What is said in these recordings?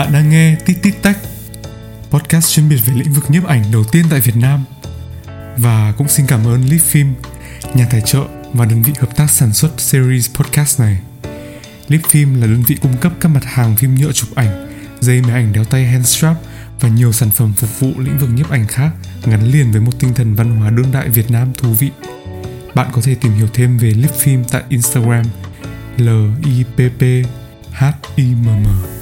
Bạn đang nghe Tít Tít Tách, podcast chuyên biệt về lĩnh vực nhiếp ảnh đầu tiên tại Việt Nam. Và cũng xin cảm ơn Leaf Film, nhà tài trợ và đơn vị hợp tác sản xuất series podcast này. Leaf Film là đơn vị cung cấp các mặt hàng phim nhựa chụp ảnh, dây máy ảnh đeo tay handstrap và nhiều sản phẩm phục vụ lĩnh vực nhiếp ảnh khác gắn liền với một tinh thần văn hóa đương đại Việt Nam thú vị. Bạn có thể tìm hiểu thêm về Lip Film tại Instagram l i p p h i m m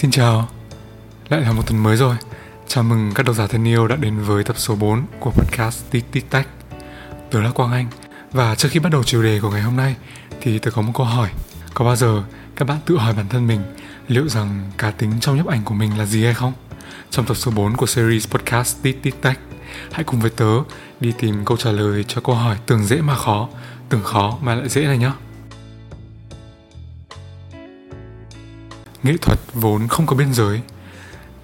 Xin chào, lại là một tuần mới rồi. Chào mừng các độc giả thân yêu đã đến với tập số 4 của podcast Tít Tít Tách. Tôi là Quang Anh và trước khi bắt đầu chủ đề của ngày hôm nay thì tôi có một câu hỏi. Có bao giờ các bạn tự hỏi bản thân mình liệu rằng cá tính trong nhấp ảnh của mình là gì hay không? Trong tập số 4 của series podcast Tít Tít Tách, hãy cùng với tớ đi tìm câu trả lời cho câu hỏi tưởng dễ mà khó, tưởng khó mà lại dễ này nhé. Nghệ thuật vốn không có biên giới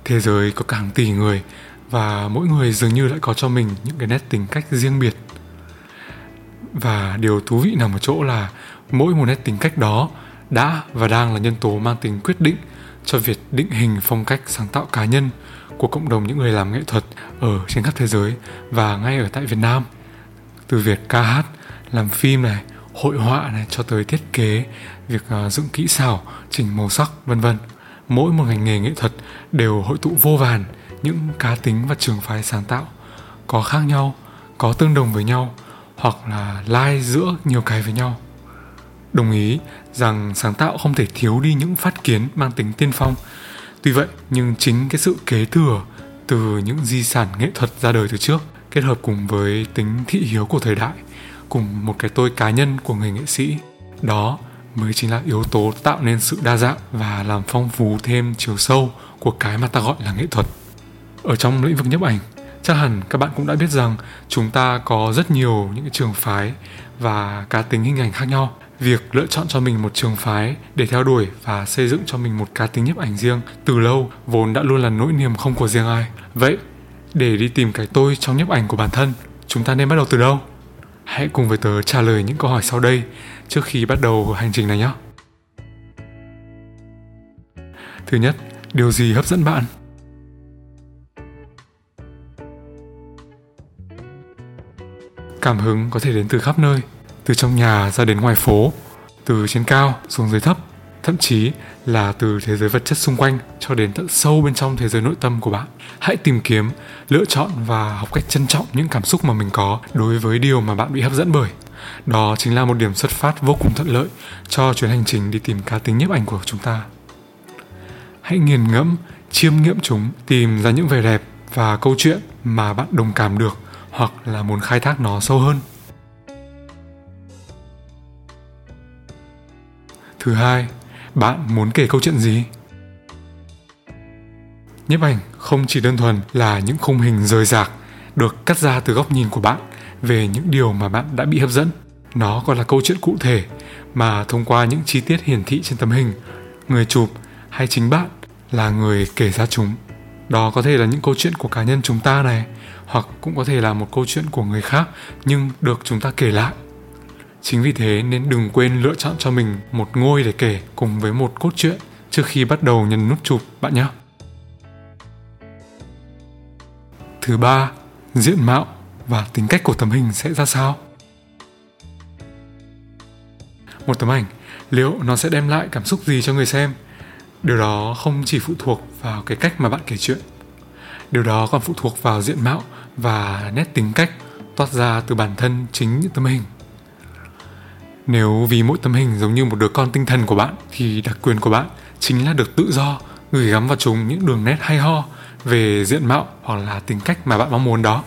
thế giới có cả hàng tỷ người và mỗi người dường như lại có cho mình những cái nét tính cách riêng biệt và điều thú vị nằm ở chỗ là mỗi một nét tính cách đó đã và đang là nhân tố mang tính quyết định cho việc định hình phong cách sáng tạo cá nhân của cộng đồng những người làm nghệ thuật ở trên khắp thế giới và ngay ở tại Việt Nam. Từ việc ca hát, làm phim này, hội họa này cho tới thiết kế việc uh, dựng kỹ xảo chỉnh màu sắc vân vân. Mỗi một ngành nghề nghệ thuật đều hội tụ vô vàn những cá tính và trường phái sáng tạo. Có khác nhau có tương đồng với nhau hoặc là lai giữa nhiều cái với nhau. Đồng ý rằng sáng tạo không thể thiếu đi những phát kiến mang tính tiên phong. Tuy vậy nhưng chính cái sự kế thừa từ những di sản nghệ thuật ra đời từ trước kết hợp cùng với tính thị hiếu của thời đại cùng một cái tôi cá nhân của người nghệ sĩ. Đó mới chính là yếu tố tạo nên sự đa dạng và làm phong phú thêm chiều sâu của cái mà ta gọi là nghệ thuật. Ở trong lĩnh vực nhiếp ảnh, chắc hẳn các bạn cũng đã biết rằng chúng ta có rất nhiều những trường phái và cá tính hình ảnh khác nhau. Việc lựa chọn cho mình một trường phái để theo đuổi và xây dựng cho mình một cá tính nhiếp ảnh riêng từ lâu vốn đã luôn là nỗi niềm không của riêng ai. Vậy, để đi tìm cái tôi trong nhiếp ảnh của bản thân, chúng ta nên bắt đầu từ đâu? Hãy cùng với tớ trả lời những câu hỏi sau đây trước khi bắt đầu hành trình này nhé. Thứ nhất, điều gì hấp dẫn bạn? Cảm hứng có thể đến từ khắp nơi, từ trong nhà ra đến ngoài phố, từ trên cao xuống dưới thấp thậm chí là từ thế giới vật chất xung quanh cho đến tận sâu bên trong thế giới nội tâm của bạn. Hãy tìm kiếm, lựa chọn và học cách trân trọng những cảm xúc mà mình có đối với điều mà bạn bị hấp dẫn bởi. Đó chính là một điểm xuất phát vô cùng thuận lợi cho chuyến hành trình đi tìm cá tính nhiếp ảnh của chúng ta. Hãy nghiền ngẫm, chiêm nghiệm chúng, tìm ra những vẻ đẹp và câu chuyện mà bạn đồng cảm được hoặc là muốn khai thác nó sâu hơn. Thứ hai bạn muốn kể câu chuyện gì? Nhiếp ảnh không chỉ đơn thuần là những khung hình rời rạc được cắt ra từ góc nhìn của bạn về những điều mà bạn đã bị hấp dẫn. Nó còn là câu chuyện cụ thể mà thông qua những chi tiết hiển thị trên tấm hình, người chụp hay chính bạn là người kể ra chúng. Đó có thể là những câu chuyện của cá nhân chúng ta này, hoặc cũng có thể là một câu chuyện của người khác nhưng được chúng ta kể lại. Chính vì thế nên đừng quên lựa chọn cho mình một ngôi để kể cùng với một cốt truyện trước khi bắt đầu nhấn nút chụp bạn nhé. Thứ ba, diện mạo và tính cách của tấm hình sẽ ra sao? Một tấm ảnh, liệu nó sẽ đem lại cảm xúc gì cho người xem? Điều đó không chỉ phụ thuộc vào cái cách mà bạn kể chuyện. Điều đó còn phụ thuộc vào diện mạo và nét tính cách toát ra từ bản thân chính những tấm hình nếu vì mỗi tấm hình giống như một đứa con tinh thần của bạn thì đặc quyền của bạn chính là được tự do gửi gắm vào chúng những đường nét hay ho về diện mạo hoặc là tính cách mà bạn mong muốn đó.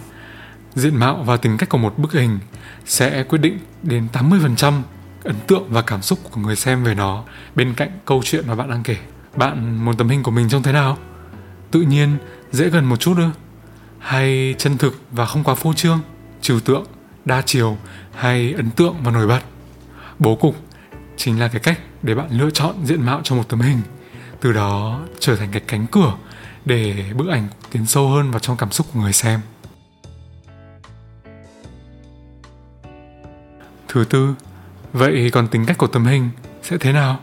Diện mạo và tính cách của một bức hình sẽ quyết định đến 80% ấn tượng và cảm xúc của người xem về nó bên cạnh câu chuyện mà bạn đang kể. Bạn muốn tấm hình của mình trông thế nào? Tự nhiên, dễ gần một chút ư? Hay chân thực và không quá phô trương, trừu tượng, đa chiều hay ấn tượng và nổi bật? Bố cục chính là cái cách để bạn lựa chọn diện mạo cho một tấm hình, từ đó trở thành cái cánh cửa để bức ảnh tiến sâu hơn vào trong cảm xúc của người xem. Thứ tư, vậy còn tính cách của tấm hình sẽ thế nào?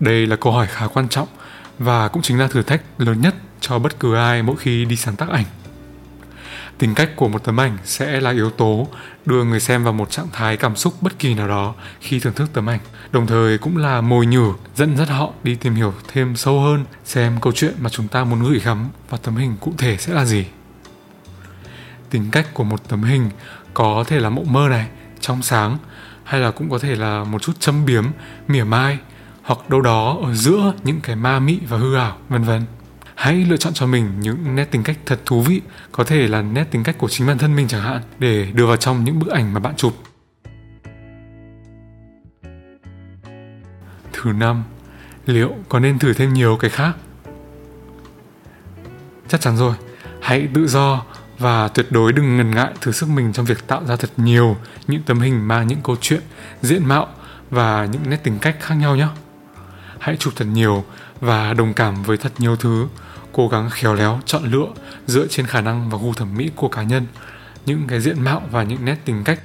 Đây là câu hỏi khá quan trọng và cũng chính là thử thách lớn nhất cho bất cứ ai mỗi khi đi sáng tác ảnh tính cách của một tấm ảnh sẽ là yếu tố đưa người xem vào một trạng thái cảm xúc bất kỳ nào đó khi thưởng thức tấm ảnh, đồng thời cũng là mồi nhử dẫn dắt họ đi tìm hiểu thêm sâu hơn xem câu chuyện mà chúng ta muốn gửi gắm vào tấm hình cụ thể sẽ là gì. Tính cách của một tấm hình có thể là mộng mơ này, trong sáng, hay là cũng có thể là một chút châm biếm, mỉa mai, hoặc đâu đó ở giữa những cái ma mị và hư ảo, vân vân hãy lựa chọn cho mình những nét tính cách thật thú vị, có thể là nét tính cách của chính bản thân mình chẳng hạn, để đưa vào trong những bức ảnh mà bạn chụp. Thứ năm, liệu có nên thử thêm nhiều cái khác? Chắc chắn rồi. Hãy tự do và tuyệt đối đừng ngần ngại thử sức mình trong việc tạo ra thật nhiều những tấm hình mang những câu chuyện, diện mạo và những nét tính cách khác nhau nhé hãy chụp thật nhiều và đồng cảm với thật nhiều thứ. Cố gắng khéo léo, chọn lựa dựa trên khả năng và gu thẩm mỹ của cá nhân, những cái diện mạo và những nét tính cách.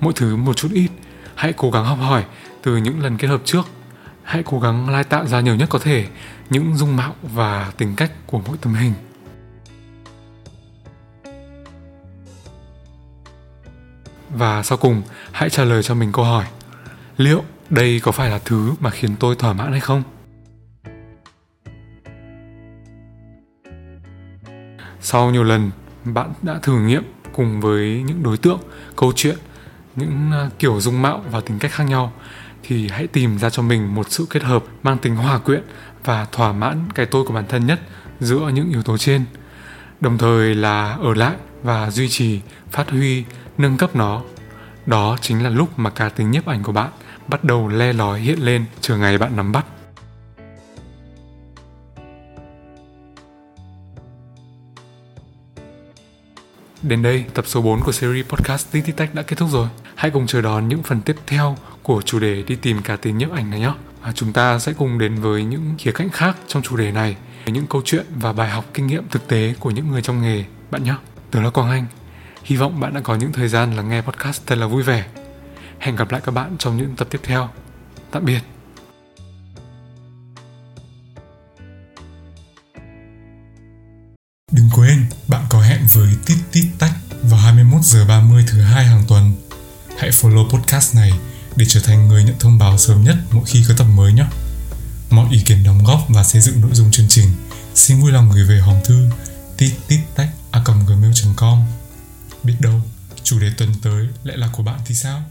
Mỗi thứ một chút ít. Hãy cố gắng học hỏi từ những lần kết hợp trước. Hãy cố gắng lai tạo ra nhiều nhất có thể những dung mạo và tính cách của mỗi tấm hình. Và sau cùng, hãy trả lời cho mình câu hỏi, liệu đây có phải là thứ mà khiến tôi thỏa mãn hay không? Sau nhiều lần, bạn đã thử nghiệm cùng với những đối tượng, câu chuyện, những à, kiểu dung mạo và tính cách khác nhau, thì hãy tìm ra cho mình một sự kết hợp mang tính hòa quyện và thỏa mãn cái tôi của bản thân nhất giữa những yếu tố trên. Đồng thời là ở lại và duy trì, phát huy, nâng cấp nó. Đó chính là lúc mà cá tính nhiếp ảnh của bạn bắt đầu le lói hiện lên chờ ngày bạn nắm bắt Đến đây, tập số 4 của series podcast Tiki Tech đã kết thúc rồi. Hãy cùng chờ đón những phần tiếp theo của chủ đề đi tìm cá tính nhiếp ảnh này nhé. Và chúng ta sẽ cùng đến với những khía cạnh khác trong chủ đề này, những câu chuyện và bài học kinh nghiệm thực tế của những người trong nghề bạn nhé. Tớ là Quang Anh. Hy vọng bạn đã có những thời gian lắng nghe podcast thật là vui vẻ. Hẹn gặp lại các bạn trong những tập tiếp theo. Tạm biệt. Đừng quên, bạn có hẹn với Tít Tít Tách vào 21 giờ 30 thứ hai hàng tuần. Hãy follow podcast này để trở thành người nhận thông báo sớm nhất mỗi khi có tập mới nhé. Mọi ý kiến đóng góp và xây dựng nội dung chương trình xin vui lòng gửi về hòm thư tít tít tách a gmail.com Biết đâu, chủ đề tuần tới lại là của bạn thì sao?